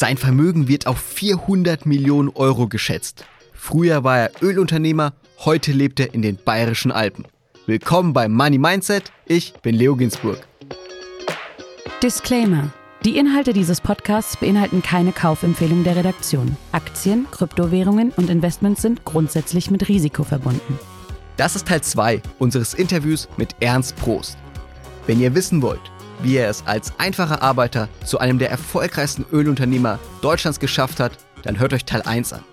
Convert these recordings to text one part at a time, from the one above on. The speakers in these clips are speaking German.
Sein Vermögen wird auf 400 Millionen Euro geschätzt. Früher war er Ölunternehmer, heute lebt er in den bayerischen Alpen. Willkommen beim Money Mindset, ich bin Leo Ginsburg. Disclaimer. Die Inhalte dieses Podcasts beinhalten keine Kaufempfehlung der Redaktion. Aktien, Kryptowährungen und Investments sind grundsätzlich mit Risiko verbunden. Das ist Teil 2 unseres Interviews mit Ernst Prost. Wenn ihr wissen wollt, wie er es als einfacher Arbeiter zu einem der erfolgreichsten Ölunternehmer Deutschlands geschafft hat, dann hört euch Teil 1 an.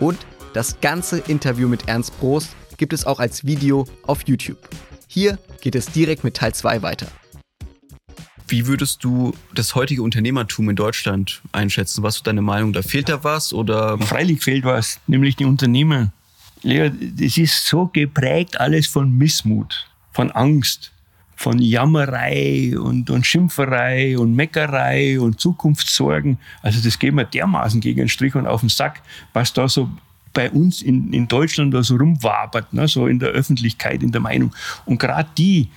Und das ganze Interview mit Ernst Prost gibt es auch als Video auf YouTube. Hier geht es direkt mit Teil 2 weiter. Wie würdest du das heutige Unternehmertum in Deutschland einschätzen? Was ist deine Meinung? Da fehlt da was oder? Freilich fehlt was, nämlich die Unternehmer. Leo, das ist so geprägt alles von Missmut, von Angst, von Jammerei und, und Schimpferei und Meckerei und Zukunftssorgen. Also das geht mir dermaßen gegen den Strich und auf den Sack, was da so bei uns in, in Deutschland da so rumwabert, ne, so in der Öffentlichkeit, in der Meinung. Und gerade die,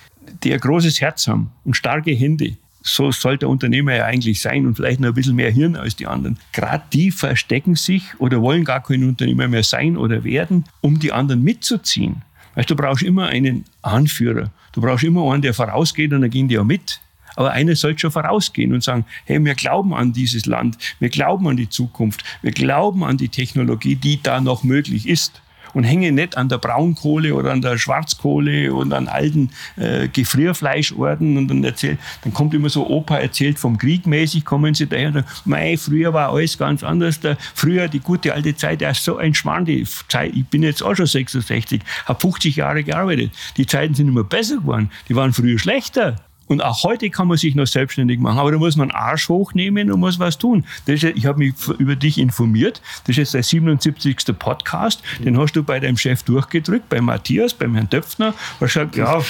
die ein großes Herz haben und starke Hände, so sollte der Unternehmer ja eigentlich sein und vielleicht noch ein bisschen mehr Hirn als die anderen. Gerade die verstecken sich oder wollen gar kein Unternehmer mehr sein oder werden, um die anderen mitzuziehen. Weißt du, brauchst immer einen Anführer. Du brauchst immer einen, der vorausgeht und dann gehen die ja mit. Aber einer sollte schon vorausgehen und sagen, hey, wir glauben an dieses Land, wir glauben an die Zukunft, wir glauben an die Technologie, die da noch möglich ist und hänge nicht an der Braunkohle oder an der Schwarzkohle und an alten äh, Gefrierfleischorten und dann erzählt, dann kommt immer so Opa erzählt vom Krieg mäßig, kommen sie daher und sagen, mei, früher war alles ganz anders, da, früher die gute alte Zeit, erst so ein Schmarrn, die Zeit, ich bin jetzt auch schon 66, habe 50 Jahre gearbeitet, die Zeiten sind immer besser geworden, die waren früher schlechter. Und auch heute kann man sich noch selbstständig machen. Aber da muss man Arsch hochnehmen und muss was tun. Ist, ich habe mich über dich informiert. Das ist jetzt der 77. Podcast. Den hast du bei deinem Chef durchgedrückt, bei Matthias, beim Herrn Döpfner. Und gesagt, ja,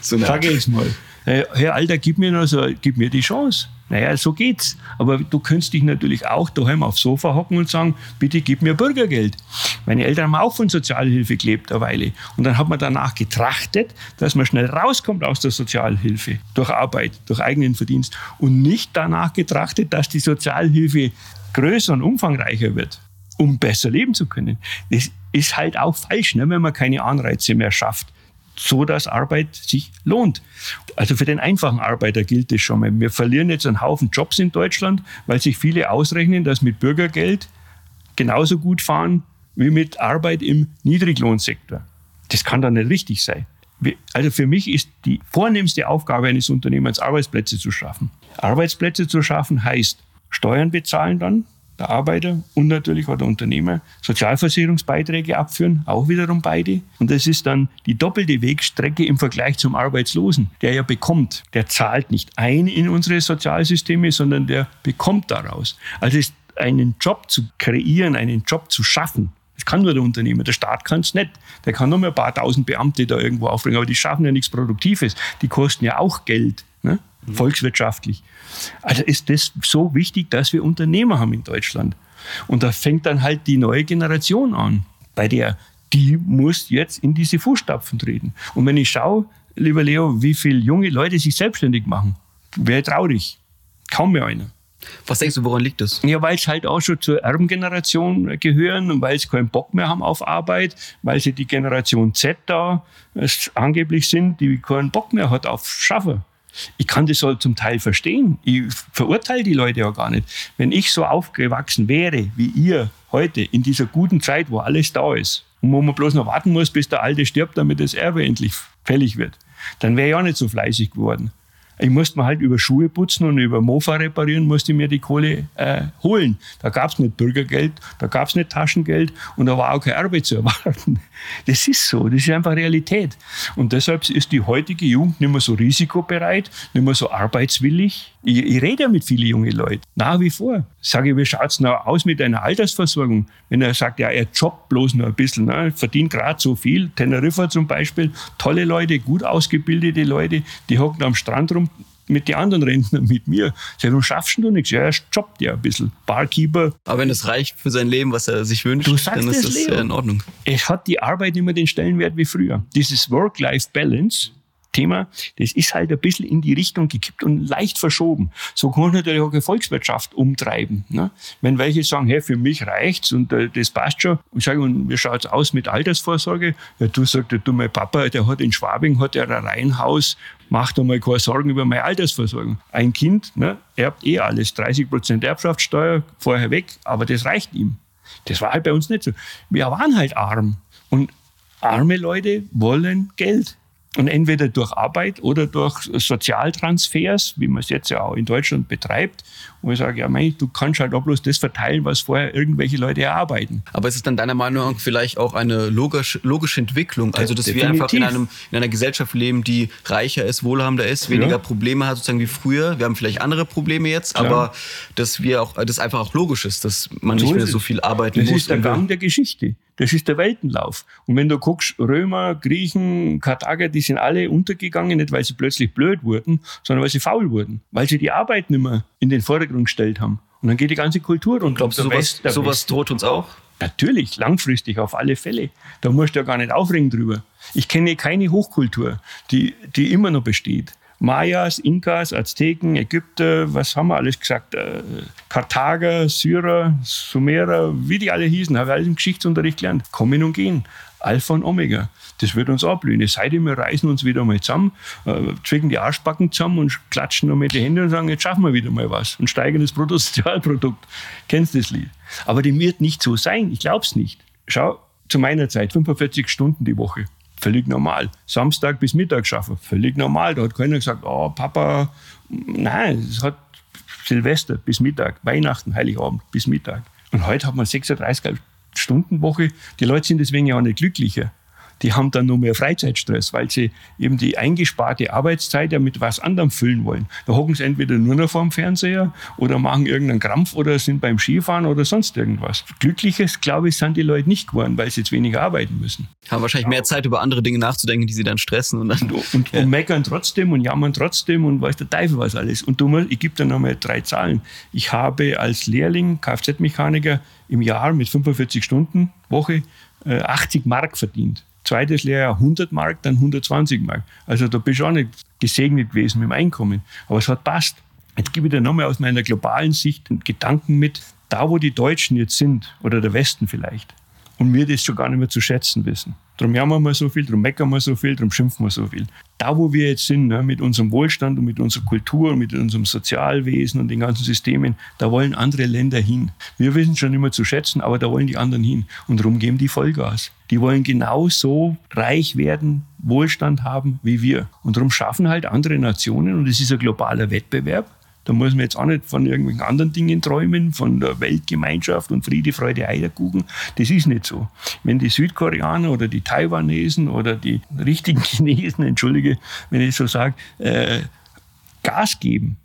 so sag ich es mal. Herr Alter, gib mir, noch so, gib mir die Chance. Naja, so geht's. Aber du könntest dich natürlich auch daheim aufs Sofa hocken und sagen, bitte gib mir Bürgergeld. Meine Eltern haben auch von Sozialhilfe gelebt eine Weile. Und dann hat man danach getrachtet, dass man schnell rauskommt aus der Sozialhilfe. Durch Arbeit, durch eigenen Verdienst. Und nicht danach getrachtet, dass die Sozialhilfe größer und umfangreicher wird, um besser leben zu können. Das ist halt auch falsch, ne, wenn man keine Anreize mehr schafft so dass Arbeit sich lohnt. Also für den einfachen Arbeiter gilt das schon mal. Wir verlieren jetzt einen Haufen Jobs in Deutschland, weil sich viele ausrechnen, dass mit Bürgergeld genauso gut fahren wie mit Arbeit im Niedriglohnsektor. Das kann doch nicht richtig sein. Also für mich ist die vornehmste Aufgabe eines Unternehmens, Arbeitsplätze zu schaffen. Arbeitsplätze zu schaffen heißt Steuern bezahlen dann, der Arbeiter und natürlich auch der Unternehmer Sozialversicherungsbeiträge abführen, auch wiederum beide. Und das ist dann die doppelte Wegstrecke im Vergleich zum Arbeitslosen, der ja bekommt. Der zahlt nicht ein in unsere Sozialsysteme, sondern der bekommt daraus. Also ist einen Job zu kreieren, einen Job zu schaffen, das kann nur der Unternehmer. Der Staat kann es nicht. Der kann nur mal ein paar tausend Beamte da irgendwo aufbringen, aber die schaffen ja nichts Produktives. Die kosten ja auch Geld? Mhm. volkswirtschaftlich. Also ist das so wichtig, dass wir Unternehmer haben in Deutschland. Und da fängt dann halt die neue Generation an, bei der die muss jetzt in diese Fußstapfen treten. Und wenn ich schaue, lieber Leo, wie viele junge Leute sich selbstständig machen, wäre traurig. Kaum mehr einer. Was denkst du, woran liegt das? Ja, weil es halt auch schon zur Erbengeneration gehören und weil sie keinen Bock mehr haben auf Arbeit, weil sie die Generation Z da angeblich sind, die keinen Bock mehr hat auf Schaffen. Ich kann das halt zum Teil verstehen. Ich verurteile die Leute ja gar nicht. Wenn ich so aufgewachsen wäre wie ihr heute, in dieser guten Zeit, wo alles da ist und wo man bloß noch warten muss, bis der Alte stirbt, damit das Erbe endlich fällig wird, dann wäre ich auch nicht so fleißig geworden. Ich musste mir halt über Schuhe putzen und über Mofa reparieren, musste ich mir die Kohle äh, holen. Da gab es nicht Bürgergeld, da gab es nicht Taschengeld und da war auch keine Arbeit zu erwarten. Das ist so, das ist einfach Realität. Und deshalb ist die heutige Jugend nicht mehr so risikobereit, nicht mehr so arbeitswillig. Ich, ich rede ja mit vielen jungen Leuten, nach wie vor. Sage ich, wie schaut es noch aus mit einer Altersversorgung? Wenn er sagt, ja, er jobbt bloß noch ein bisschen, ne, verdient gerade so viel. Teneriffa zum Beispiel, tolle Leute, gut ausgebildete Leute, die hocken am Strand rum, mit den anderen Rentnern, mit mir. Sag, du schaffst du nichts. Ja, er jobbt ja ein bisschen. Barkeeper. Aber wenn es reicht für sein Leben, was er sich wünscht, dann ist das, ja in Ordnung. Es hat die Arbeit immer den Stellenwert wie früher. Dieses Work-Life-Balance Thema, das ist halt ein bisschen in die Richtung gekippt und leicht verschoben. So kann man natürlich auch eine Volkswirtschaft umtreiben. Ne? Wenn welche sagen, hey, für mich reicht's und äh, das passt schon, und sagen, und wie schaut's aus mit Altersvorsorge? Ja, du sagst, du, mein Papa, der hat in Schwabing, hat er ein Reihenhaus, macht einmal keine Sorgen über meine Altersversorgung. Ein Kind ne, erbt eh alles, 30 Prozent Erbschaftssteuer, vorher weg, aber das reicht ihm. Das war halt bei uns nicht so. Wir waren halt arm. Und arme Leute wollen Geld. Und entweder durch Arbeit oder durch Sozialtransfers, wie man es jetzt ja auch in Deutschland betreibt, wo ich sage, ja, mein, du kannst halt auch bloß das verteilen, was vorher irgendwelche Leute erarbeiten. Aber ist es dann deiner Meinung nach vielleicht auch eine logisch, logische Entwicklung? Also, dass Definitiv. wir einfach in, einem, in einer Gesellschaft leben, die reicher ist, wohlhabender ist, weniger ja. Probleme hat, sozusagen wie früher. Wir haben vielleicht andere Probleme jetzt, Klar. aber dass wir auch, das einfach auch logisch ist, dass man so nicht mehr so viel arbeiten das muss. Das ist der Gang der Geschichte. Das ist der Weltenlauf. Und wenn du guckst, Römer, Griechen, Karthager, die sind alle untergegangen, nicht weil sie plötzlich blöd wurden, sondern weil sie faul wurden. Weil sie die Arbeit nicht mehr in den Vordergrund gestellt haben. Und dann geht die ganze Kultur runter. Glaubst du, sowas, sowas droht uns auch? Natürlich, langfristig, auf alle Fälle. Da musst du ja gar nicht aufregen drüber. Ich kenne keine Hochkultur, die, die immer noch besteht. Mayas, Inkas, Azteken, Ägypter, was haben wir alles gesagt? Äh, Karthager, Syrer, Sumerer, wie die alle hießen, habe ich alles im Geschichtsunterricht gelernt. Kommen und gehen. Alpha und Omega. Das wird uns abblühen. Es sei denn, wir reißen uns wieder mal zusammen, äh, zwingen die Arschbacken zusammen und klatschen noch mit den Händen und sagen, jetzt schaffen wir wieder mal was und steigern das Bruttosozialprodukt. Kennst du das Lied? Aber dem wird nicht so sein. Ich glaube es nicht. Schau, zu meiner Zeit, 45 Stunden die Woche völlig normal. Samstag bis Mittag schaffen, völlig normal. Da hat keiner gesagt, oh Papa, nein, es hat Silvester bis Mittag, Weihnachten, Heiligabend bis Mittag. Und heute hat man 36 Stunden Woche. Die Leute sind deswegen ja auch nicht glücklicher die haben dann nur mehr Freizeitstress, weil sie eben die eingesparte Arbeitszeit ja mit was anderem füllen wollen. Da hocken sie entweder nur noch vorm Fernseher oder machen irgendeinen Krampf oder sind beim Skifahren oder sonst irgendwas. Glückliches, glaube ich, sind die Leute nicht geworden, weil sie jetzt weniger arbeiten müssen. Haben wahrscheinlich mehr Zeit, über andere Dinge nachzudenken, die sie dann stressen. Und, dann, und, und, ja. und meckern trotzdem und jammern trotzdem und weiß der Teufel was alles. Und du, ich gebe dir nochmal drei Zahlen. Ich habe als Lehrling, Kfz-Mechaniker, im Jahr mit 45 Stunden Woche 80 äh, Mark verdient. Zweites Lehrjahr 100 Mark, dann 120 Mark. Also da bist du auch nicht gesegnet gewesen mit dem Einkommen. Aber es hat passt. Jetzt gebe ich dir nochmal aus meiner globalen Sicht einen Gedanken mit, da wo die Deutschen jetzt sind, oder der Westen vielleicht, und wir das schon gar nicht mehr zu schätzen wissen. Darum jammern wir so viel, darum meckern wir so viel, darum schimpfen wir so viel. Da, wo wir jetzt sind, ne, mit unserem Wohlstand und mit unserer Kultur, mit unserem Sozialwesen und den ganzen Systemen, da wollen andere Länder hin. Wir wissen schon immer zu schätzen, aber da wollen die anderen hin. Und darum geben die Vollgas. Die wollen genauso reich werden, Wohlstand haben wie wir. Und darum schaffen halt andere Nationen, und es ist ein globaler Wettbewerb, da muss man jetzt auch nicht von irgendwelchen anderen Dingen träumen, von der Weltgemeinschaft und Friede, Freude, Eierkuchen. Das ist nicht so. Wenn die Südkoreaner oder die Taiwanesen oder die richtigen Chinesen, entschuldige, wenn ich so sage, äh, Gas geben,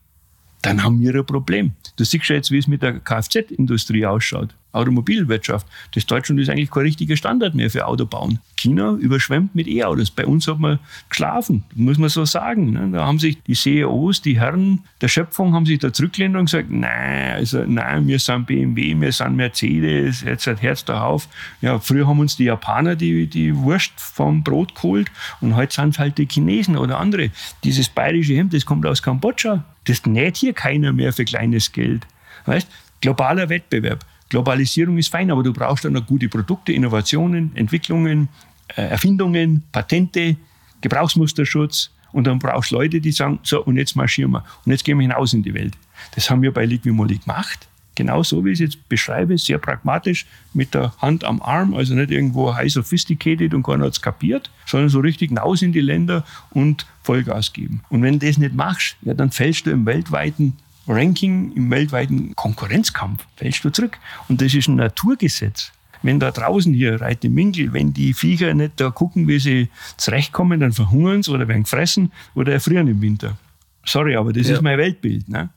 dann haben wir ein Problem. Du siehst ja jetzt, wie es mit der Kfz-Industrie ausschaut. Automobilwirtschaft. Das Deutschland ist eigentlich kein richtiger Standard mehr für Autobauen. China überschwemmt mit E-Autos. Bei uns hat man geschlafen, muss man so sagen. Ne? Da haben sich die CEOs, die Herren der Schöpfung, haben sich da zurückgelehnt und gesagt, nein, also nein, wir sind BMW, wir sind Mercedes, jetzt hat Herz da auf. Ja, früher haben uns die Japaner die, die Wurst vom Brot geholt und heute sind es halt die Chinesen oder andere. Dieses bayerische Hemd, das kommt aus Kambodscha. Das näht hier keiner mehr für kleines Geld. Weißt? Globaler Wettbewerb. Globalisierung ist fein, aber du brauchst dann noch gute Produkte, Innovationen, Entwicklungen, äh, Erfindungen, Patente, Gebrauchsmusterschutz. Und dann brauchst du Leute, die sagen, so, und jetzt marschieren wir. Und jetzt gehen wir hinaus in die Welt. Das haben wir bei Liquimoli gemacht. Genau so, wie ich es jetzt beschreibe, sehr pragmatisch, mit der Hand am Arm, also nicht irgendwo high sophisticated und keiner hat es kapiert, sondern so richtig hinaus in die Länder und Vollgas geben. Und wenn du das nicht machst, ja, dann fällst du im weltweiten Ranking, im weltweiten Konkurrenzkampf, fällst du zurück. Und das ist ein Naturgesetz. Wenn da draußen hier Reite Minkel, wenn die Viecher nicht da gucken, wie sie zurechtkommen, dann verhungern sie oder werden gefressen oder erfrieren im Winter. Sorry, aber das ja. ist mein Weltbild. Ne?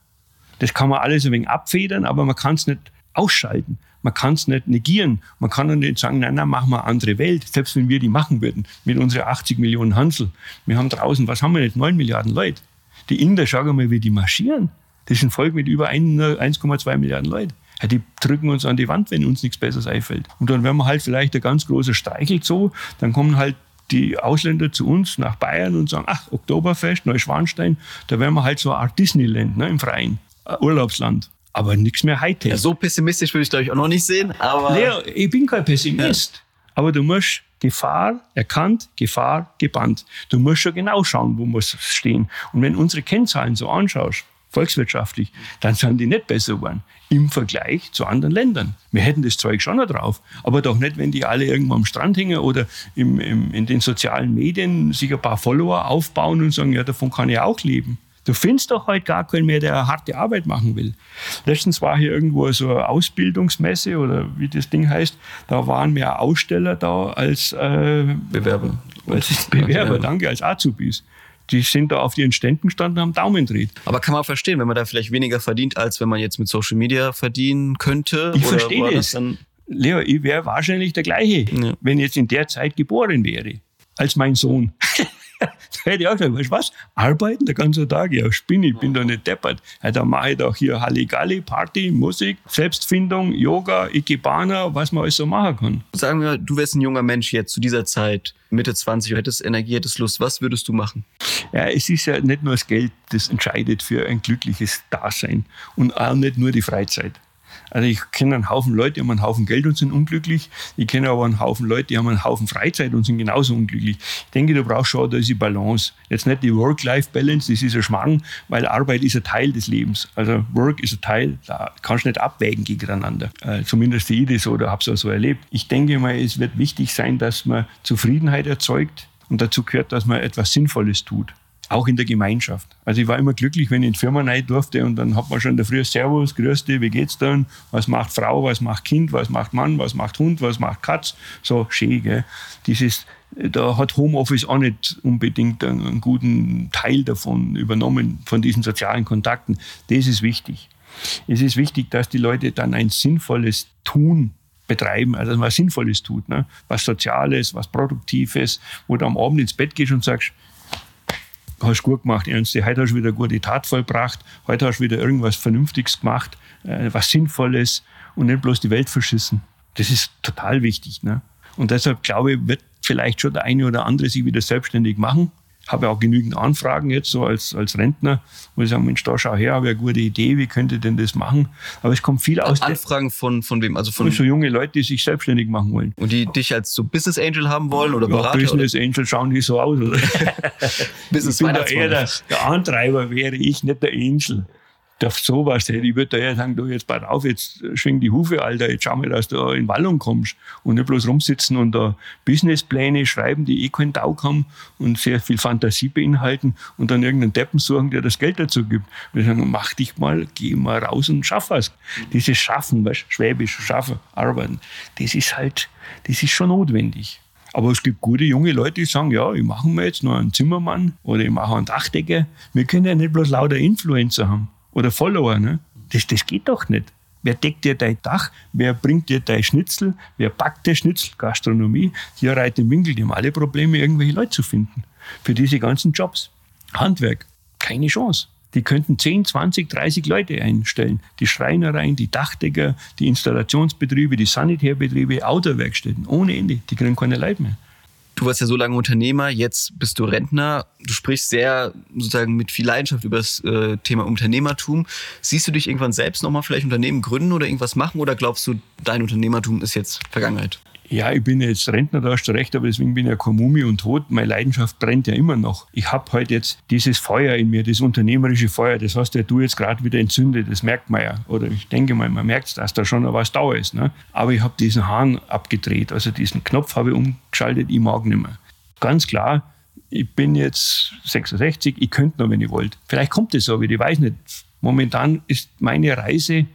Das kann man alles ein wenig abfedern, aber man kann es nicht ausschalten. Man kann es nicht negieren. Man kann nicht sagen, nein, nein, machen wir eine andere Welt. Selbst wenn wir die machen würden, mit unseren 80 Millionen Hansel. Wir haben draußen, was haben wir nicht, 9 Milliarden Leute. Die Inder, schau mal, wie die marschieren. Das ist ein Volk mit über 1,2 Milliarden Leuten. Ja, die drücken uns an die Wand, wenn uns nichts Besseres einfällt. Und dann werden wir halt vielleicht ein ganz großer Streichel so, dann kommen halt die Ausländer zu uns nach Bayern und sagen, ach, Oktoberfest, Neuschwanstein, da wären wir halt so eine Art Disneyland ne, im Freien, Urlaubsland. Aber nichts mehr Hightech. Ja, so pessimistisch würde ich, ich, auch noch nicht sehen. Aber Leo, ich bin kein Pessimist. Ja. Aber du musst Gefahr erkannt, Gefahr gebannt. Du musst schon genau schauen, wo muss stehen. Und wenn unsere Kennzahlen so anschaust, volkswirtschaftlich, dann sind die nicht besser geworden im Vergleich zu anderen Ländern. Wir hätten das Zeug schon noch drauf, aber doch nicht, wenn die alle irgendwo am Strand hängen oder im, im, in den sozialen Medien sich ein paar Follower aufbauen und sagen, ja, davon kann ich auch leben. Du findest doch heute gar keinen mehr, der harte Arbeit machen will. Letztens war hier irgendwo so eine Ausbildungsmesse oder wie das Ding heißt. Da waren mehr Aussteller da als äh, Bewerber. Als Bewerber, danke, als Azubis die sind da auf ihren Ständen gestanden und haben Daumen dreht. Aber kann man verstehen, wenn man da vielleicht weniger verdient, als wenn man jetzt mit Social Media verdienen könnte? Ich verstehe das. Dann Leo, ich wäre wahrscheinlich der gleiche, ja. wenn ich jetzt in der Zeit geboren wäre, als mein Sohn. Da hätte ich auch gesagt, weißt du was? Arbeiten den ganzen Tag? Ja, spinne, ich bin doch nicht deppert. Ja, da mache ich doch hier Halligalli, Party, Musik, Selbstfindung, Yoga, Ikebana, was man alles so machen kann. Sagen wir, du wärst ein junger Mensch jetzt zu dieser Zeit, Mitte 20, du hättest Energie, hättest Lust. Was würdest du machen? Ja, es ist ja nicht nur das Geld, das entscheidet für ein glückliches Dasein und auch nicht nur die Freizeit. Also ich kenne einen Haufen Leute, die haben einen Haufen Geld und sind unglücklich. Ich kenne aber einen Haufen Leute, die haben einen Haufen Freizeit und sind genauso unglücklich. Ich denke, du brauchst schon diese Balance. Jetzt nicht die Work-Life-Balance, das ist ein Schmarrn, weil Arbeit ist ein Teil des Lebens. Also Work ist ein Teil, da kannst du nicht abwägen gegeneinander. Äh, zumindest ich das oder habe es auch so erlebt. Ich denke mal, es wird wichtig sein, dass man Zufriedenheit erzeugt und dazu gehört, dass man etwas Sinnvolles tut auch in der Gemeinschaft. Also ich war immer glücklich, wenn ich in die Firma rein durfte und dann hat man schon in der Früh Servus, grüß dich, wie geht's dann? Was macht Frau, was macht Kind, was macht Mann, was macht Hund, was macht Katz? So schön, gell? Dieses, da hat Homeoffice auch nicht unbedingt einen, einen guten Teil davon übernommen, von diesen sozialen Kontakten. Das ist wichtig. Es ist wichtig, dass die Leute dann ein sinnvolles Tun betreiben, also dass man was Sinnvolles tut, ne? was Soziales, was Produktives, wo du am Abend ins Bett gehst und sagst, hast gut gemacht, Ernst. Heute hast du wieder gute Tat vollbracht. Heute hast du wieder irgendwas Vernünftiges gemacht, äh, was Sinnvolles und nicht bloß die Welt verschissen. Das ist total wichtig. Ne? Und deshalb glaube ich, wird vielleicht schon der eine oder andere sich wieder selbstständig machen habe auch genügend Anfragen jetzt so als, als Rentner, wo ich sage, Mensch, da schau her, habe ich eine gute Idee, wie könnte ich denn das machen? Aber es kommt viel aus. Anfragen von, von wem? Also von so junge Leute, die sich selbstständig machen wollen. Und die dich als so Business Angel haben wollen oder ja, Berater? Business oder? Angel schauen die so aus. Business ich bin da eher der, der Antreiber wäre ich, nicht der Angel darf sowas. Ich würde da eher sagen, du, jetzt pass auf, jetzt schwing die Hufe, Alter, jetzt schau mal, dass du in Wallung kommst und nicht bloß rumsitzen und da Businesspläne schreiben, die eh keinen Taug haben und sehr viel Fantasie beinhalten und dann irgendeinen Deppen suchen, der das Geld dazu gibt. Wir sagen, mach dich mal, geh mal raus und schaff was. Dieses Schaffen, weißt, Schwäbisch, Schaffen, Arbeiten, das ist halt, das ist schon notwendig. Aber es gibt gute junge Leute, die sagen, ja, ich mache mir jetzt noch einen Zimmermann oder ich mache einen Dachdecker. Wir können ja nicht bloß lauter Influencer haben oder Follower. Ne? Das, das geht doch nicht. Wer deckt dir dein Dach? Wer bringt dir dein Schnitzel? Wer backt der Schnitzel? Gastronomie. Hier reit im Winkel, die haben alle Probleme, irgendwelche Leute zu finden. Für diese ganzen Jobs. Handwerk. Keine Chance. Die könnten 10, 20, 30 Leute einstellen. Die Schreinereien, die Dachdecker, die Installationsbetriebe, die Sanitärbetriebe, Autowerkstätten. Ohne Ende. Die kriegen keine Leute mehr. Du warst ja so lange Unternehmer, jetzt bist du Rentner. Du sprichst sehr sozusagen mit viel Leidenschaft über das äh, Thema Unternehmertum. Siehst du dich irgendwann selbst nochmal vielleicht Unternehmen gründen oder irgendwas machen oder glaubst du, dein Unternehmertum ist jetzt Vergangenheit? Ja, ich bin jetzt Rentner, da hast du recht, aber deswegen bin ich ja kein Mumie und tot. Meine Leidenschaft brennt ja immer noch. Ich habe heute jetzt dieses Feuer in mir, das unternehmerische Feuer, das hast ja du jetzt gerade wieder entzündet, das merkt man ja. Oder ich denke mal, man merkt, dass da schon noch was da ist. Ne? Aber ich habe diesen Hahn abgedreht, also diesen Knopf habe ich umgeschaltet, ich mag nicht mehr. Ganz klar, ich bin jetzt 66, ich könnte noch, wenn ich wollte. Vielleicht kommt es so wieder, ich weiß nicht. Momentan ist meine Reise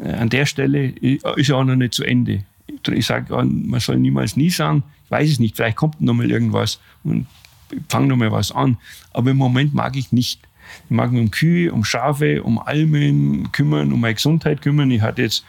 äh, an der Stelle ist ja auch noch nicht zu Ende ich sage, man soll niemals nie sagen, ich weiß es nicht, vielleicht kommt noch mal irgendwas und fange noch mal was an. Aber im Moment mag ich nicht. Ich mag mich um Kühe, um Schafe, um Almen kümmern, um meine Gesundheit kümmern. Ich hatte jetzt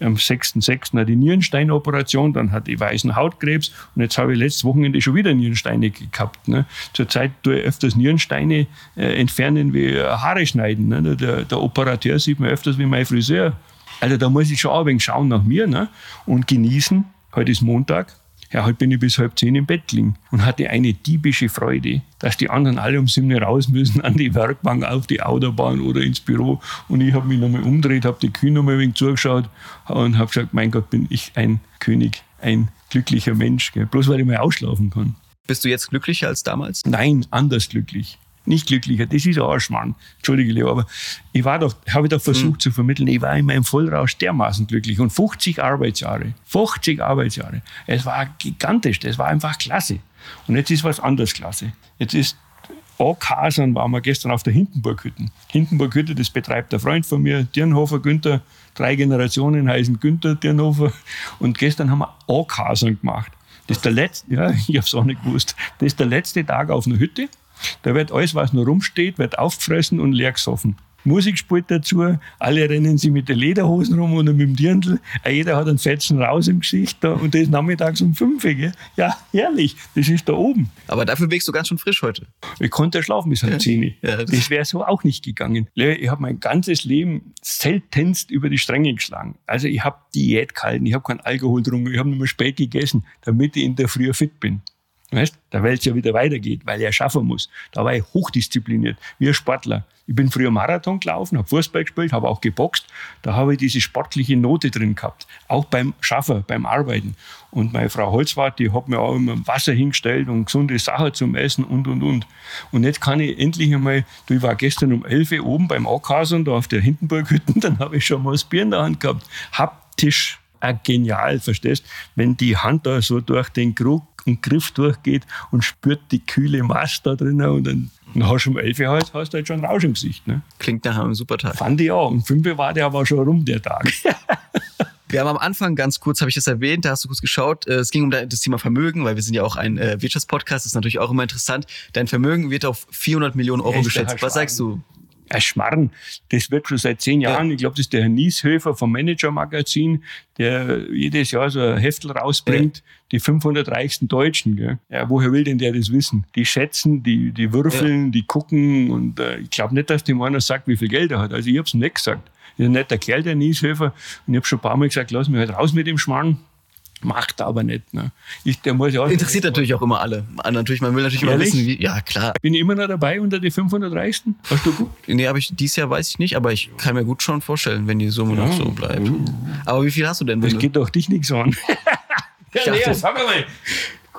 am 6.6. die Nierensteinoperation, dann hatte ich weißen Hautkrebs und jetzt habe ich letztes Wochenende schon wieder Nierensteine gehabt. Ne. Zurzeit tue ich öfters Nierensteine äh, entfernen wie Haare schneiden. Ne. Der, der Operateur sieht mir öfters wie mein Friseur. Also da muss ich schon ein wenig schauen nach mir ne? und genießen. Heute ist Montag. Ja, halt bin ich bis halb zehn im Bett liegen und hatte eine diebische Freude, dass die anderen alle um sieben raus müssen an die Werkbank, auf die Autobahn oder ins Büro. Und ich habe mich nochmal umgedreht, habe die Kühe nochmal ein wenig zugeschaut und habe gesagt, mein Gott, bin ich ein König, ein glücklicher Mensch. Gell? Bloß weil ich mal ausschlafen kann. Bist du jetzt glücklicher als damals? Nein, anders glücklich nicht glücklicher. Das ist ein Arschmann. Entschuldige, Leo, aber ich war doch, habe doch versucht mhm. zu vermitteln, ich war in meinem Vollrausch dermaßen glücklich und 50 Arbeitsjahre, 50 Arbeitsjahre. Es war gigantisch, das war einfach klasse. Und jetzt ist was anderes klasse. Jetzt ist Ankasern waren wir gestern auf der Hindenburghütte. Hindenburghütte, das betreibt der Freund von mir, Dirnhofer Günther. Drei Generationen heißen Günther Dirnhofer. Und gestern haben wir Ankasern gemacht. Das ist der letzte, ja, ich habe es auch nicht gewusst. Das ist der letzte Tag auf einer Hütte. Da wird alles, was nur rumsteht, wird aufgefressen und leer gesoffen. Musik spielt dazu, alle rennen sie mit den Lederhosen rum oder mit dem Dirndl. Jeder hat einen Fetzen raus im Gesicht da, und das ist nachmittags um 5 Uhr. Ja, herrlich, das ist da oben. Aber dafür wirkst du ganz schön frisch heute. Ich konnte schlafen bis halb 10 ja, Das, das wäre so auch nicht gegangen. Ich habe mein ganzes Leben seltenst über die Stränge geschlagen. Also ich habe Diät gehalten, ich habe keinen Alkohol getrunken, ich habe nur spät gegessen, damit ich in der Früh fit bin. Weißt, weil es ja wieder weitergeht, weil er schaffen muss. Da war ich hochdiszipliniert, wie ein Sportler. Ich bin früher Marathon gelaufen, habe Fußball gespielt, habe auch geboxt. Da habe ich diese sportliche Note drin gehabt, auch beim Schaffen, beim Arbeiten. Und meine Frau Holzwart, die hat mir auch immer Wasser hingestellt und gesunde Sachen zum Essen und, und, und. Und jetzt kann ich endlich einmal, du, ich war gestern um 11 Uhr oben beim Ackhasen, da auf der Hindenburghütte, dann habe ich schon mal das Bier in der Hand gehabt. Haptisch auch genial, verstehst? Wenn die Hand da so durch den Krug und Griff durchgeht und spürt die kühle Mast da drinnen und dann, dann hast du um 11 Uhr halt, hast du halt schon Rausch im Gesicht. Ne? Klingt nach einem super Tag. Fand ich auch. Um 5 Uhr war der aber schon rum, der Tag. Wir haben am Anfang ganz kurz, habe ich das erwähnt, da hast du kurz geschaut, äh, es ging um das Thema Vermögen, weil wir sind ja auch ein äh, Wirtschaftspodcast, das ist natürlich auch immer interessant. Dein Vermögen wird auf 400 Millionen Euro geschätzt. Was sagst du? Ein Schmarrn. Das wird schon seit zehn Jahren, ja. ich glaube, das ist der Herr Nieshöfer vom Manager-Magazin, der jedes Jahr so ein Heftel rausbringt, ja. die 500 reichsten Deutschen. Gell? Ja, woher will denn der das wissen? Die schätzen, die, die würfeln, ja. die gucken und äh, ich glaube nicht, dass dem einer sagt, wie viel Geld er hat. Also ich habe es nicht gesagt. Ich ist ein netter Kerl, der Nieshöfer. Und ich habe schon ein paar Mal gesagt, lass mich halt raus mit dem Schmarrn. Macht aber nicht. Ne? Ich, der muss ja Interessiert natürlich auch immer alle. Natürlich, man will natürlich immer wissen, wie. Ja, klar. Bin ich immer noch dabei unter die 500 Reichsten? Hast du gut? Nee, habe ich dieses Jahr weiß ich nicht, aber ich kann mir gut schon vorstellen, wenn die Summe ja. noch so bleibt. Aber wie viel hast du denn? Das geht doch dich nichts an. ja, nee, sag mal.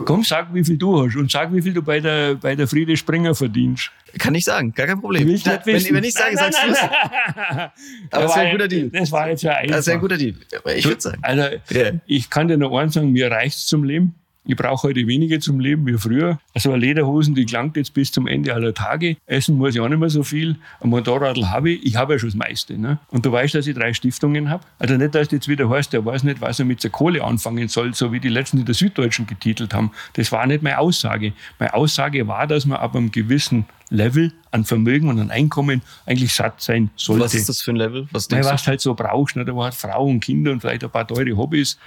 Komm, sag, wie viel du hast und sag, wie viel du bei der, bei der Friede Springer verdienst. Kann ich sagen, gar kein Problem. Ich nicht wissen. Wenn, wenn ich sage, nein, sagst du es. Aber das wäre ein guter Deal. Das war jetzt ja einfach. Das wäre ein guter Deal. Ich würde sagen. Also, yeah. ich kann dir noch eins sagen, mir reicht es zum Leben. Ich brauche heute weniger zum Leben wie früher. Also eine Lederhosen, die klangt jetzt bis zum Ende aller Tage. Essen muss ich auch nicht mehr so viel. Ein Motorradl habe ich. Ich habe ja schon das meiste. Ne? Und du weißt, dass ich drei Stiftungen habe. Also nicht, dass du jetzt wieder heißt, der weiß nicht, was er mit der Kohle anfangen soll, so wie die letzten in der Süddeutschen getitelt haben. Das war nicht meine Aussage. Meine Aussage war, dass man ab einem gewissen Level an Vermögen und an Einkommen eigentlich satt sein sollte. Was ist das für ein Level? Was, du? was halt so brauchst. Ne? Da war halt Frau und Kinder und vielleicht ein paar teure Hobbys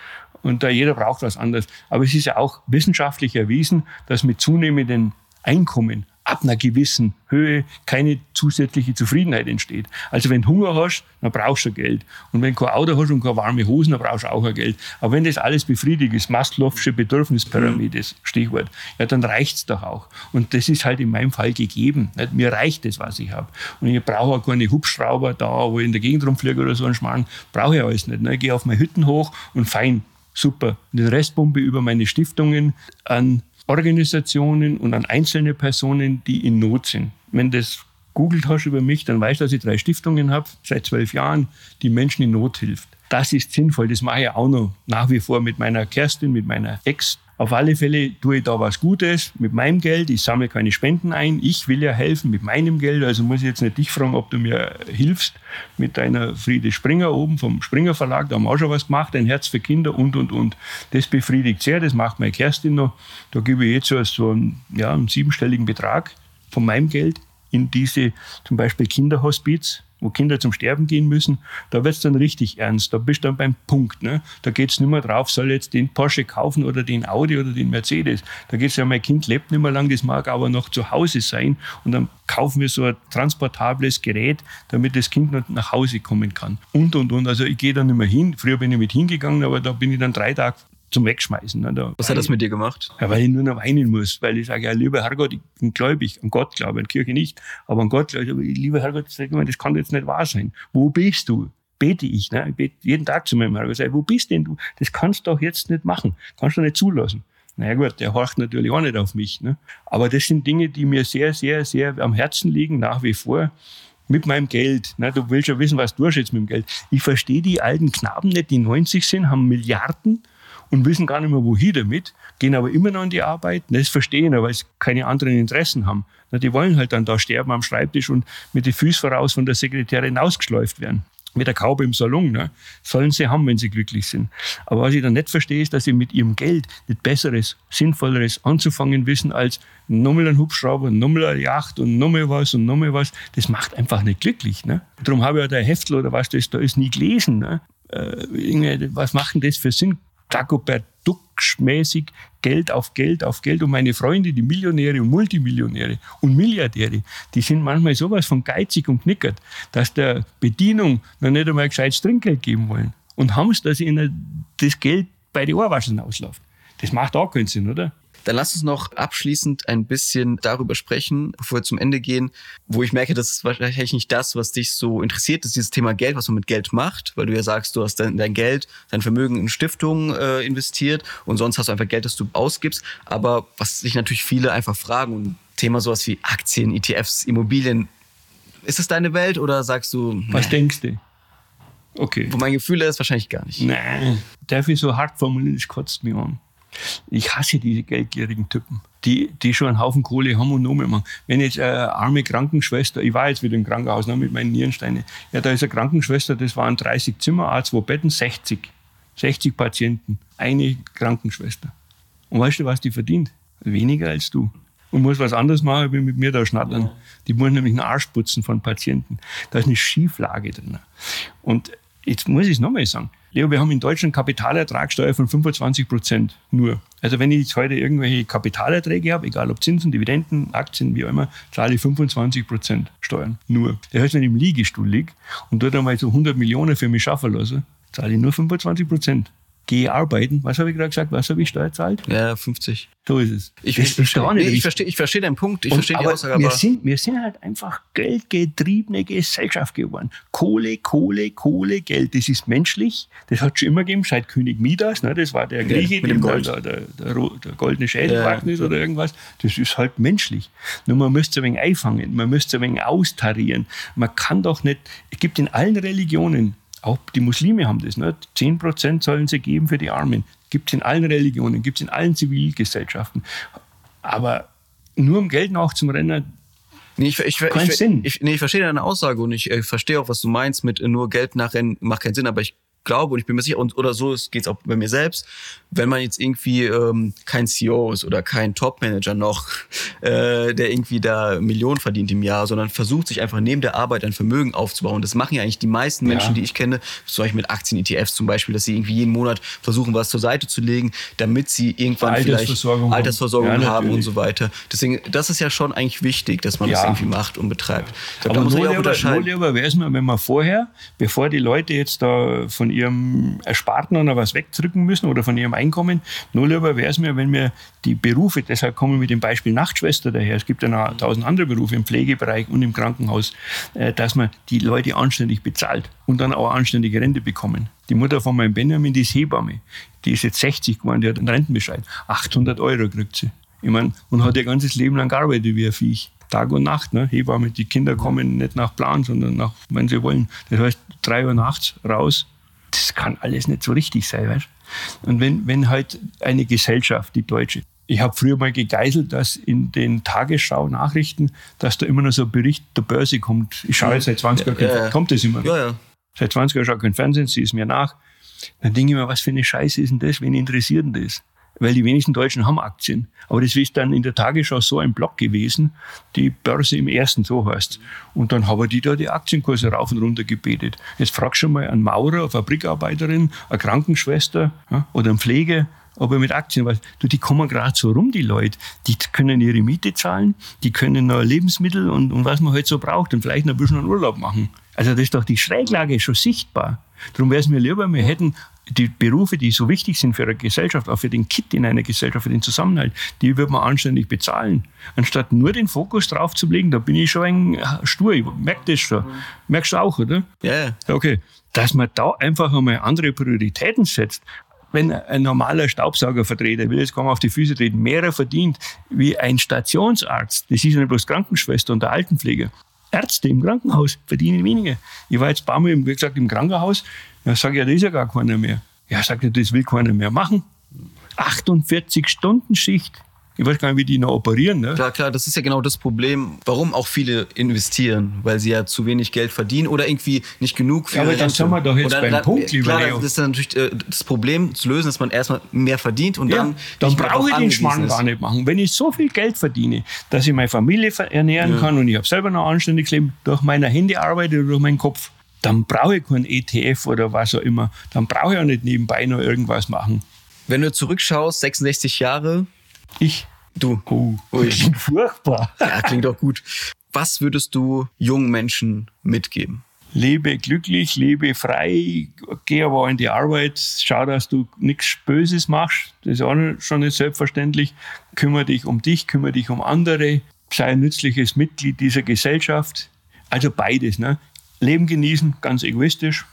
und da jeder braucht was anderes. Aber es ist ja auch wissenschaftlich erwiesen, dass mit zunehmendem Einkommen ab einer gewissen Höhe keine zusätzliche Zufriedenheit entsteht. Also wenn du Hunger hast, dann brauchst du Geld. Und wenn du kein Auto hast und keine warme Hosen, dann brauchst du auch Geld. Aber wenn das alles befriedigt ist, Maslow'sche Bedürfnispyramide, das Stichwort, ja, dann reicht's doch auch. Und das ist halt in meinem Fall gegeben. Nicht? Mir reicht das, was ich habe. Und ich brauche auch keine Hubschrauber da, wo ich in der Gegend rumfliege oder so einen Schmarrn. Brauche ich alles nicht. Ne? Ich gehe auf meine Hütten hoch und fein, super. Den Rest pumpe über meine Stiftungen an Organisationen und an einzelne Personen, die in Not sind. Wenn das googelt hast über mich, dann weißt du, dass ich drei Stiftungen habe, seit zwölf Jahren, die Menschen in Not hilft. Das ist sinnvoll. Das mache ich auch noch nach wie vor mit meiner Kerstin, mit meiner Ex auf alle Fälle tue ich da was Gutes mit meinem Geld. Ich sammle keine Spenden ein. Ich will ja helfen mit meinem Geld. Also muss ich jetzt nicht dich fragen, ob du mir hilfst mit deiner Friede Springer oben vom Springer Verlag. Da haben wir auch schon was gemacht. Ein Herz für Kinder und, und, und. Das befriedigt sehr. Das macht meine Kerstin noch. Da gebe ich jetzt so einen, ja, einen siebenstelligen Betrag von meinem Geld in diese zum Beispiel Kinderhospiz wo Kinder zum Sterben gehen müssen, da wird es dann richtig ernst. Da bist du dann beim Punkt. Ne? Da geht es nicht mehr drauf, soll jetzt den Porsche kaufen oder den Audi oder den Mercedes. Da geht es ja, mein Kind lebt nicht mehr lang, das mag aber noch zu Hause sein. Und dann kaufen wir so ein transportables Gerät, damit das Kind noch nach Hause kommen kann. Und, und, und. Also ich gehe da nicht mehr hin. Früher bin ich mit hingegangen, aber da bin ich dann drei Tage zum Wegschmeißen. Ne? Was hat das mit dir gemacht? Ja, weil ich nur noch weinen muss, weil ich sage, ja, lieber Herrgott, ich bin gläubig, an Gott glaube, an Kirche nicht, aber an Gott glaube ich, lieber Herrgott, das kann jetzt nicht wahr sein. Wo bist du? Bete ich, ne? ich bete jeden Tag zu meinem Herrgott, sage, wo bist denn du? Das kannst du doch jetzt nicht machen, kannst du nicht zulassen. Na ja, gut, der horcht natürlich auch nicht auf mich. Ne? Aber das sind Dinge, die mir sehr, sehr, sehr am Herzen liegen, nach wie vor mit meinem Geld. Ne? Du willst ja wissen, was du hast jetzt mit dem Geld. Ich verstehe die alten Knaben nicht, die 90 sind, haben Milliarden und wissen gar nicht mehr, wohin damit, gehen aber immer noch in die Arbeit. Das verstehen, weil sie keine anderen Interessen haben. Die wollen halt dann da sterben am Schreibtisch und mit den Füßen voraus von der Sekretärin ausgeschleift werden. Mit der Kaube im Salon. Ne? Sollen sie haben, wenn sie glücklich sind. Aber was ich dann nicht verstehe, ist, dass sie mit ihrem Geld nicht Besseres, Sinnvolleres anzufangen wissen, als nochmal ein Hubschrauber, nochmal eine Yacht und nochmal was und nochmal was. Das macht einfach nicht glücklich. Ne? Darum habe ich ja der Heftel oder was das da ist nie gelesen. Ne? Äh, was macht denn das für Sinn? Dagobert Duck-mäßig Geld auf Geld auf Geld. Und meine Freunde, die Millionäre und Multimillionäre und Milliardäre, die sind manchmal sowas von geizig und knickert, dass der Bedienung noch nicht einmal gescheites Trinkgeld geben wollen. Und haben es, dass ihnen das Geld bei den Ohrwaschen ausläuft. Das macht auch keinen Sinn, oder? Dann lass uns noch abschließend ein bisschen darüber sprechen, bevor wir zum Ende gehen, wo ich merke, das ist wahrscheinlich nicht das, was dich so interessiert, ist dieses Thema Geld, was man mit Geld macht, weil du ja sagst, du hast dein, dein Geld, dein Vermögen in Stiftungen äh, investiert und sonst hast du einfach Geld, das du ausgibst. Aber was sich natürlich viele einfach fragen, und Thema sowas wie Aktien, ETFs, Immobilien, ist es deine Welt oder sagst du. Was nee. denkst du? Okay. Wo mein Gefühl ist, wahrscheinlich gar nicht. Nein, darf ich so hart formulieren, das kotzt mich an. Ich hasse diese geldgierigen Typen, die, die schon einen Haufen Kohle haben und noch mehr machen. Wenn jetzt eine arme Krankenschwester, ich war jetzt wieder im Krankenhaus ne, mit meinen Nierensteinen, ja, da ist eine Krankenschwester, das waren 30 Zimmer, a zwei Betten, 60. 60 Patienten, eine Krankenschwester. Und weißt du, was die verdient? Weniger als du. Und muss was anderes machen, wie mit mir da schnattern. Ja. Die muss nämlich einen Arsch putzen von Patienten. Da ist eine Schieflage drin. Und jetzt muss ich es nochmal sagen. Leo, wir haben in Deutschland Kapitalertragssteuer von 25 Prozent nur. Also wenn ich jetzt heute irgendwelche Kapitalerträge habe, egal ob Zinsen, Dividenden, Aktien, wie auch immer, zahle ich 25 Prozent Steuern. Nur. Das heißt, wenn ich im Liegestuhl liege und dort einmal so 100 Millionen für mich schaffen lasse, zahle ich nur 25 Prozent gehe arbeiten. Was habe ich gerade gesagt? Was habe ich Steuer zahlt? Ja, 50. So ist es. Ich, ich, verstehe, nee, ich, verstehe, ich verstehe deinen Punkt. Ich und, verstehe die aber Aussage. Wir, sind, wir sind halt einfach geldgetriebene Gesellschaft geworden. Kohle, Kohle, Kohle, Geld. Das ist menschlich. Das hat schon immer gegeben, seit König Midas. Ne? Das war der Grieche, ja, dem Gold. Der, der, der, der, goldene Schädel ja. ist oder irgendwas. Das ist halt menschlich. Nur man müsste es ein wenig einfangen. Man müsste es ein wenig austarieren. Man kann doch nicht, es gibt in allen Religionen auch die Muslime haben das. Ne? 10% sollen sie geben für die Armen. Gibt es in allen Religionen, gibt es in allen Zivilgesellschaften. Aber nur um Geld nachzurennen, Nee, ich, ich, ich, Sinn. Ich, nee, ich verstehe deine Aussage und ich äh, verstehe auch, was du meinst mit äh, nur Geld nachrennen macht keinen Sinn, aber ich glaube und ich bin mir sicher, und, oder so geht es auch bei mir selbst, wenn man jetzt irgendwie ähm, kein CEO ist oder kein Top-Manager noch, äh, der irgendwie da Millionen verdient im Jahr, sondern versucht sich einfach neben der Arbeit ein Vermögen aufzubauen. Das machen ja eigentlich die meisten Menschen, ja. die ich kenne, zum Beispiel mit Aktien-ETFs zum Beispiel, dass sie irgendwie jeden Monat versuchen, was zur Seite zu legen, damit sie irgendwann Altersversorgung vielleicht Altersversorgung ja, haben und so weiter. Deswegen, das ist ja schon eigentlich wichtig, dass man ja. das irgendwie macht und betreibt. Glaub, Aber da muss man ja auch unterscheiden. Nur wäre es mal, wenn man vorher, bevor die Leute jetzt da von ihrem Ersparten noch was wegdrücken müssen oder von ihrem Einkommen. Nur lieber wäre es mir, wenn wir die Berufe, deshalb kommen wir mit dem Beispiel Nachtschwester daher, es gibt ja noch tausend andere Berufe im Pflegebereich und im Krankenhaus, äh, dass man die Leute anständig bezahlt und dann auch anständige Rente bekommen. Die Mutter von meinem Benjamin, die ist Hebamme, die ist jetzt 60 geworden, die hat einen Rentenbescheid. 800 Euro kriegt sie. Ich meine, und hat ihr ganzes Leben lang gearbeitet wie ein Viech. Tag und Nacht. Ne? Hebamme, die Kinder kommen nicht nach Plan, sondern nach, wenn sie wollen. Das heißt, drei Uhr nachts raus, das kann alles nicht so richtig sein. Weißt? Und wenn, wenn halt eine Gesellschaft, die deutsche, ich habe früher mal gegeißelt, dass in den Tagesschau-Nachrichten, dass da immer noch so ein Bericht der Börse kommt. Ich schaue jetzt seit 20 Jahren, ja, ja. kommt das immer noch. Ja, ja. Seit 20 Jahren schaue ich kein Fernsehen, sie ist mir nach. Dann denke ich mir, was für eine Scheiße ist denn das? Wen interessiert denn das? Weil die wenigsten Deutschen haben Aktien. Aber das ist dann in der Tagesschau so ein Block gewesen, die Börse im ersten, so heißt Und dann haben die da die Aktienkurse rauf und runter gebetet. Jetzt fragst du mal einen Maurer, eine Fabrikarbeiterin, eine Krankenschwester ja, oder einen Pflege, ob er mit Aktien weiß. Du, die kommen gerade so rum, die Leute. Die können ihre Miete zahlen, die können noch Lebensmittel und, und was man halt so braucht und vielleicht noch ein bisschen einen Urlaub machen. Also das ist doch die Schräglage schon sichtbar. Darum wäre es mir lieber, wir hätten die Berufe, die so wichtig sind für eine Gesellschaft, auch für den Kit in einer Gesellschaft, für den Zusammenhalt, die wird man anständig bezahlen. Anstatt nur den Fokus drauf zu legen, da bin ich schon ein stur, ich merke das schon. Merkst du auch, oder? Ja, yeah. Okay. Dass man da einfach einmal andere Prioritäten setzt. Wenn ein normaler Staubsaugervertreter, ich will jetzt gar mal auf die Füße treten, mehr verdient wie ein Stationsarzt, das ist ja nicht bloß Krankenschwester und der Altenpfleger. Ärzte im Krankenhaus verdienen weniger. Ich war jetzt ein paar Mal, wie gesagt, im Krankenhaus, da sage ich, ja, das ist ja gar keiner mehr. Ja, sagt er, das will keiner mehr machen. 48 Stunden Schicht. Ich weiß gar nicht, wie die noch operieren. Ne? Klar, klar, das ist ja genau das Problem, warum auch viele investieren, weil sie ja zu wenig Geld verdienen oder irgendwie nicht genug für ja, aber dann sind wir doch jetzt oder, beim dann, Punkt, lieber klar, Leo. Das ist dann natürlich äh, das Problem zu lösen, dass man erstmal mehr verdient und ja, dann. Dann brauche ich den Schmarrn gar nicht machen. Wenn ich so viel Geld verdiene, dass ich meine Familie ernähren ja. kann und ich habe selber noch ein anständiges Leben, durch meine Hände arbeite oder durch meinen Kopf, dann brauche ich keinen ETF oder was auch immer. Dann brauche ich auch nicht nebenbei noch irgendwas machen. Wenn du zurückschaust, 66 Jahre. Ich? Du. Oh, Ui. klingt furchtbar. Ja, klingt auch gut. Was würdest du jungen Menschen mitgeben? Lebe glücklich, lebe frei, geh aber in die Arbeit, schau, dass du nichts Böses machst. Das ist auch schon nicht selbstverständlich. Kümmere dich um dich, kümmere dich um andere, sei ein nützliches Mitglied dieser Gesellschaft. Also beides. Ne? Leben genießen, ganz egoistisch,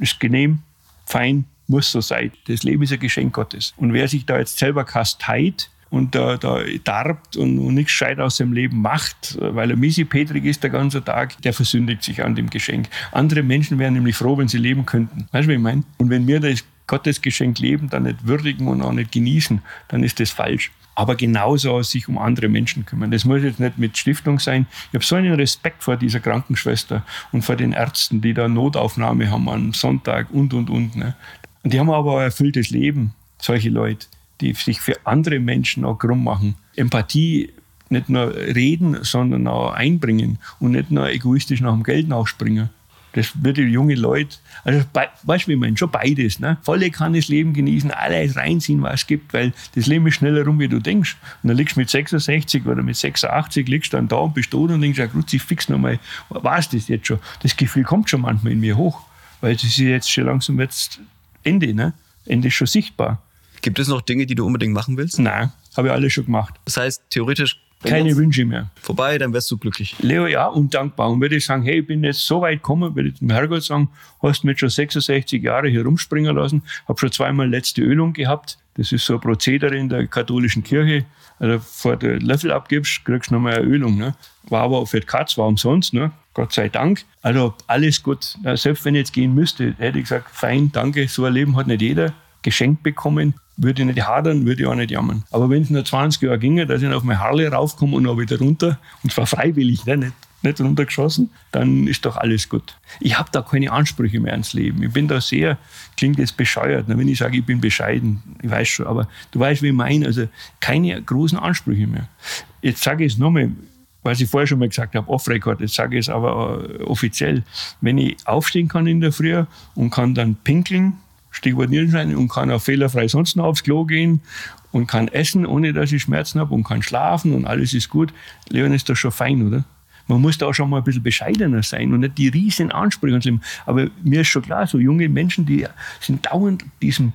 ist genehm, fein, muss so sein. Das Leben ist ein Geschenk Gottes. Und wer sich da jetzt selber kasteit und da, da darbt und, und nichts gescheit aus seinem Leben macht, weil er missipetrig ist der ganze Tag, der versündigt sich an dem Geschenk. Andere Menschen wären nämlich froh, wenn sie leben könnten. Weißt du, wie ich meine? Und wenn wir das Gottesgeschenk leben, dann nicht würdigen und auch nicht genießen, dann ist das falsch aber genauso sich um andere Menschen kümmern. Das muss jetzt nicht mit Stiftung sein. Ich habe so einen Respekt vor dieser Krankenschwester und vor den Ärzten, die da Notaufnahme haben am Sonntag und, und, und. Ne? Und die haben aber ein erfülltes Leben, solche Leute, die sich für andere Menschen auch krumm machen. Empathie nicht nur reden, sondern auch einbringen und nicht nur egoistisch nach dem Geld nachspringen. Das wird die junge Leute, also weißt du, wie man schon beides, ne? Volle kann das Leben genießen, alles reinziehen, was es gibt, weil das Leben ist schneller rum, wie du denkst. Und dann liegst du mit 66 oder mit 86, liegst dann da und bist tot und denkst, ja, ich fix nochmal, was das jetzt schon? Das Gefühl kommt schon manchmal in mir hoch, weil das ist jetzt schon langsam jetzt Ende, ne? Ende ist schon sichtbar. Gibt es noch Dinge, die du unbedingt machen willst? Nein, habe ich alles schon gemacht. Das heißt, theoretisch keine Wünsche mehr. Vorbei, dann wärst du glücklich. Leo, ja, und dankbar. Und würde ich sagen, hey, ich bin jetzt so weit gekommen, würde ich dem Herrgott sagen, hast mich schon 66 Jahre hier rumspringen lassen, habe schon zweimal letzte Ölung gehabt. Das ist so ein Prozedere in der katholischen Kirche. Also, bevor du Löffel abgibst, kriegst du nochmal eine Ölung. Ne? War aber für die Katz, war umsonst, ne? Gott sei Dank. Also, alles gut. Selbst wenn ich jetzt gehen müsste, hätte ich gesagt, fein, danke, so ein Leben hat nicht jeder geschenkt bekommen würde ich nicht hadern, würde ich auch nicht jammern. Aber wenn es nur 20 Jahre ginge, dass ich auf meine Harley raufkomme und auch wieder runter, und zwar freiwillig, ne, nicht, nicht runtergeschossen, dann ist doch alles gut. Ich habe da keine Ansprüche mehr ans Leben. Ich bin da sehr, klingt jetzt bescheuert, ne, wenn ich sage, ich bin bescheiden, ich weiß schon, aber du weißt, wie ich meine, also keine großen Ansprüche mehr. Jetzt sage ich es nochmal, was ich vorher schon mal gesagt habe, off-record, jetzt sage ich es aber äh, offiziell. Wenn ich aufstehen kann in der Früh und kann dann pinkeln, Stichwort Nierenstein, und kann auch fehlerfrei sonst noch aufs Klo gehen und kann essen, ohne dass ich Schmerzen habe und kann schlafen und alles ist gut. Leon ist doch schon fein, oder? Man muss da auch schon mal ein bisschen bescheidener sein und nicht die riesen Ansprüche ans Leben. Aber mir ist schon klar, so junge Menschen, die sind dauernd diesem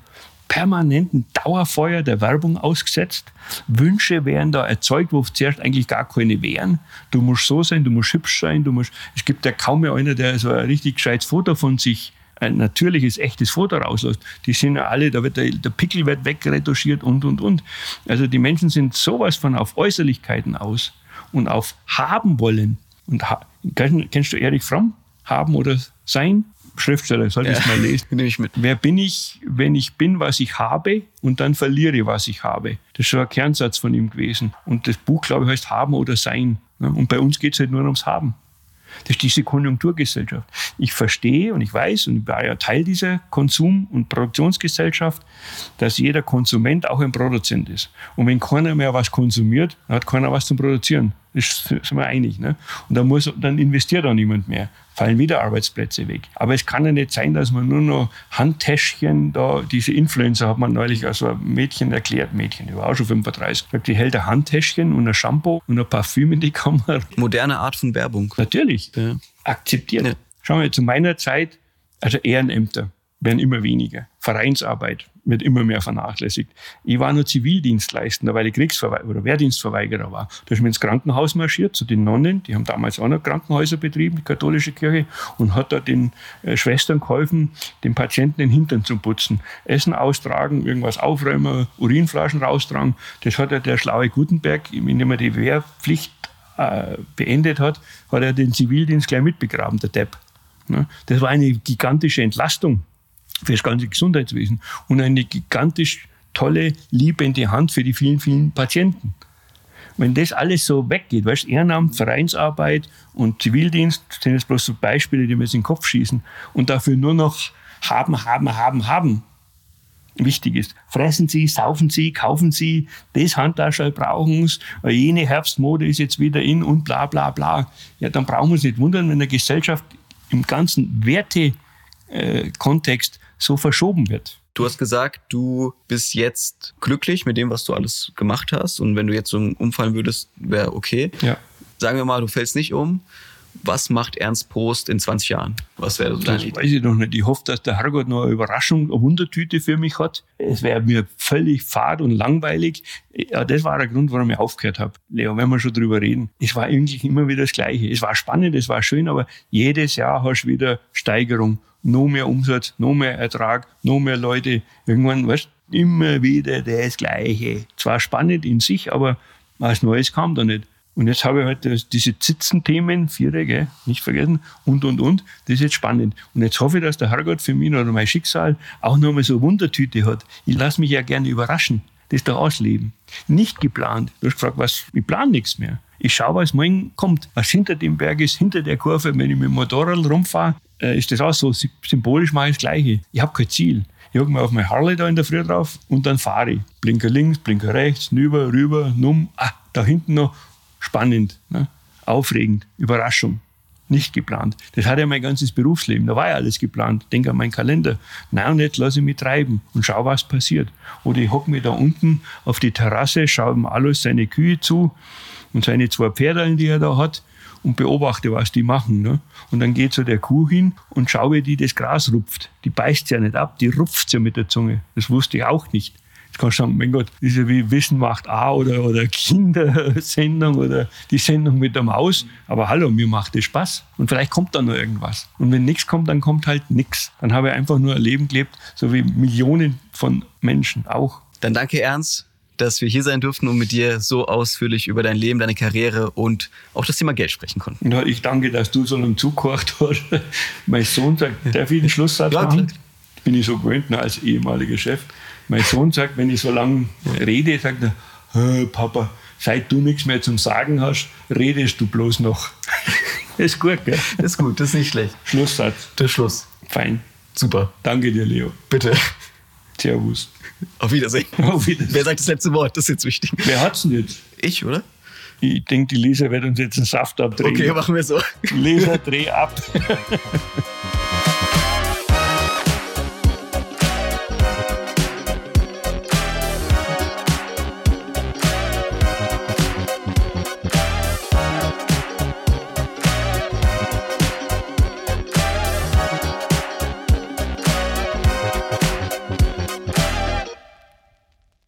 permanenten Dauerfeuer der Werbung ausgesetzt. Wünsche werden da erzeugt, wo zuerst eigentlich gar keine wären. Du musst so sein, du musst hübsch sein, du musst. Es gibt ja kaum mehr einer, der so ein richtig gescheites Foto von sich ein natürliches, echtes Foto rauslässt, die sind ja alle, da wird der, der Pickel wird wegretuschiert und, und, und. Also die Menschen sind sowas von auf Äußerlichkeiten aus und auf haben wollen. Und ha kennst du Erich Fromm? Haben oder sein? Schriftsteller, soll ich ja, mal lesen? Nehme ich mit. Wer bin ich, wenn ich bin, was ich habe und dann verliere, was ich habe? Das ist schon ein Kernsatz von ihm gewesen. Und das Buch, glaube ich, heißt Haben oder Sein. Und bei uns geht es halt nur ums Haben. Das ist diese Konjunkturgesellschaft. Ich verstehe und ich weiß und ich war ja Teil dieser Konsum- und Produktionsgesellschaft, dass jeder Konsument auch ein Produzent ist. Und wenn keiner mehr was konsumiert, dann hat keiner was zum Produzieren. Das sind wir einig. Ne? Und dann, muss, dann investiert auch niemand mehr. Fallen wieder Arbeitsplätze weg. Aber es kann ja nicht sein, dass man nur noch Handtäschchen da, diese Influencer hat man neulich also ein Mädchen erklärt, Mädchen, die war auch schon 35, sagt, die hält ein Handtäschchen und ein Shampoo und ein Parfüm in die Kamera. Moderne Art von Werbung. Natürlich. Ja. Akzeptiert. Ja. Schauen wir, zu meiner Zeit, also Ehrenämter werden immer weniger. Vereinsarbeit wird immer mehr vernachlässigt. Ich war nur Zivildienstleistender, weil ich Kriegsverweigerer oder Wehrdienstverweigerer war. Da ist mir ins Krankenhaus marschiert zu den Nonnen, die haben damals auch noch Krankenhäuser betrieben, die katholische Kirche, und hat da den äh, Schwestern geholfen, den Patienten den Hintern zu putzen. Essen austragen, irgendwas aufräumen, Urinflaschen raustragen. Das hat ja der schlaue Gutenberg, indem er die Wehrpflicht äh, beendet hat, hat er den Zivildienst gleich mitbegraben, der Depp. Ne? Das war eine gigantische Entlastung für das ganze Gesundheitswesen und eine gigantisch tolle, liebende Hand für die vielen, vielen Patienten. Wenn das alles so weggeht, weißt Ehrenamt, Vereinsarbeit und Zivildienst sind jetzt bloß so Beispiele, die mir in den Kopf schießen und dafür nur noch haben, haben, haben, haben wichtig ist. Fressen Sie, saufen Sie, kaufen Sie, das Handtaschel brauchen Sie, jene Herbstmode ist jetzt wieder in und bla bla bla. Ja, dann brauchen wir uns nicht wundern, wenn eine Gesellschaft im ganzen Wertekontext so verschoben wird. Du hast gesagt, du bist jetzt glücklich mit dem, was du alles gemacht hast. Und wenn du jetzt so umfallen würdest, wäre okay. Ja. Sagen wir mal, du fällst nicht um. Was macht Ernst Prost in 20 Jahren? Was wäre so Das weiß ich noch nicht. Ich hoffe, dass der Herrgott noch eine Überraschung, eine Wundertüte für mich hat. Es wäre mir völlig fad und langweilig. Ja, das war der Grund, warum ich aufgehört habe. Leo, wenn wir schon drüber reden. Es war eigentlich immer wieder das Gleiche. Es war spannend, es war schön, aber jedes Jahr hast du wieder Steigerung. Noch mehr Umsatz, noch mehr Ertrag, noch mehr Leute. Irgendwann, weißt immer wieder das Gleiche. Zwar spannend in sich, aber was Neues kam da nicht. Und jetzt habe ich halt diese Zitzenthemen, Vierer, nicht vergessen, und, und, und. Das ist jetzt spannend. Und jetzt hoffe ich, dass der Herrgott für mich oder mein Schicksal auch nochmal so eine Wundertüte hat. Ich lasse mich ja gerne überraschen. Das doch Ausleben. Nicht geplant. Du hast gefragt, was, ich plane nichts mehr. Ich schaue, was morgen kommt. Was hinter dem Berg ist, hinter der Kurve, wenn ich mit dem Motorrad rumfahre, äh, ist das auch so. Symbolisch mache ich das Gleiche. Ich habe kein Ziel. Ich hocke mir auf mein Harley da in der Früh drauf und dann fahre ich. Blinker links, Blinker rechts, rüber, rüber, numm. Ah, da hinten noch spannend, ne? aufregend, Überraschung. Nicht geplant. Das hatte ja mein ganzes Berufsleben. Da war ja alles geplant. Denk an meinen Kalender. Nein, und jetzt lasse ich mich treiben und schau, was passiert. Oder ich hocke mir da unten auf die Terrasse, schaue ihm alles seine Kühe zu und seine zwei Pferde, die er da hat und beobachte, was die machen. Ne? Und dann geht so der Kuh hin und schaue, wie die das Gras rupft. Die beißt ja nicht ab, die rupft ja mit der Zunge. Das wusste ich auch nicht. Jetzt kannst du sagen, mein Gott, das ist ja wie Wissen macht A oder, oder Kindersendung oder die Sendung mit der Maus. Aber hallo, mir macht das Spaß. Und vielleicht kommt da noch irgendwas. Und wenn nichts kommt, dann kommt halt nichts. Dann habe ich einfach nur ein Leben gelebt, so wie Millionen von Menschen auch. Dann danke, Ernst, dass wir hier sein durften und mit dir so ausführlich über dein Leben, deine Karriere und auch das Thema Geld sprechen konnten. Ja, ich danke, dass du so lange zugehört hast. mein Sohn sagt, darf ich den Schlusssatz Ja, machen? Bin ich so gewöhnt als ehemaliger Chef. Mein Sohn sagt, wenn ich so lange rede, sagt er, "Hä, Papa, seit du nichts mehr zum Sagen hast, redest du bloß noch. Ist gut, gell? Das ist gut, das ist nicht schlecht. Schlusssatz. Der Schluss. Fein. Super. Danke dir, Leo. Bitte. Servus. Auf Wiedersehen. Auf Wiedersehen. Wer sagt das letzte Wort? Das ist jetzt wichtig. Wer hat's denn jetzt? Ich, oder? Ich denke, die Lisa wird uns jetzt einen Saft abdrehen. Okay, machen wir so. Lisa, dreh ab.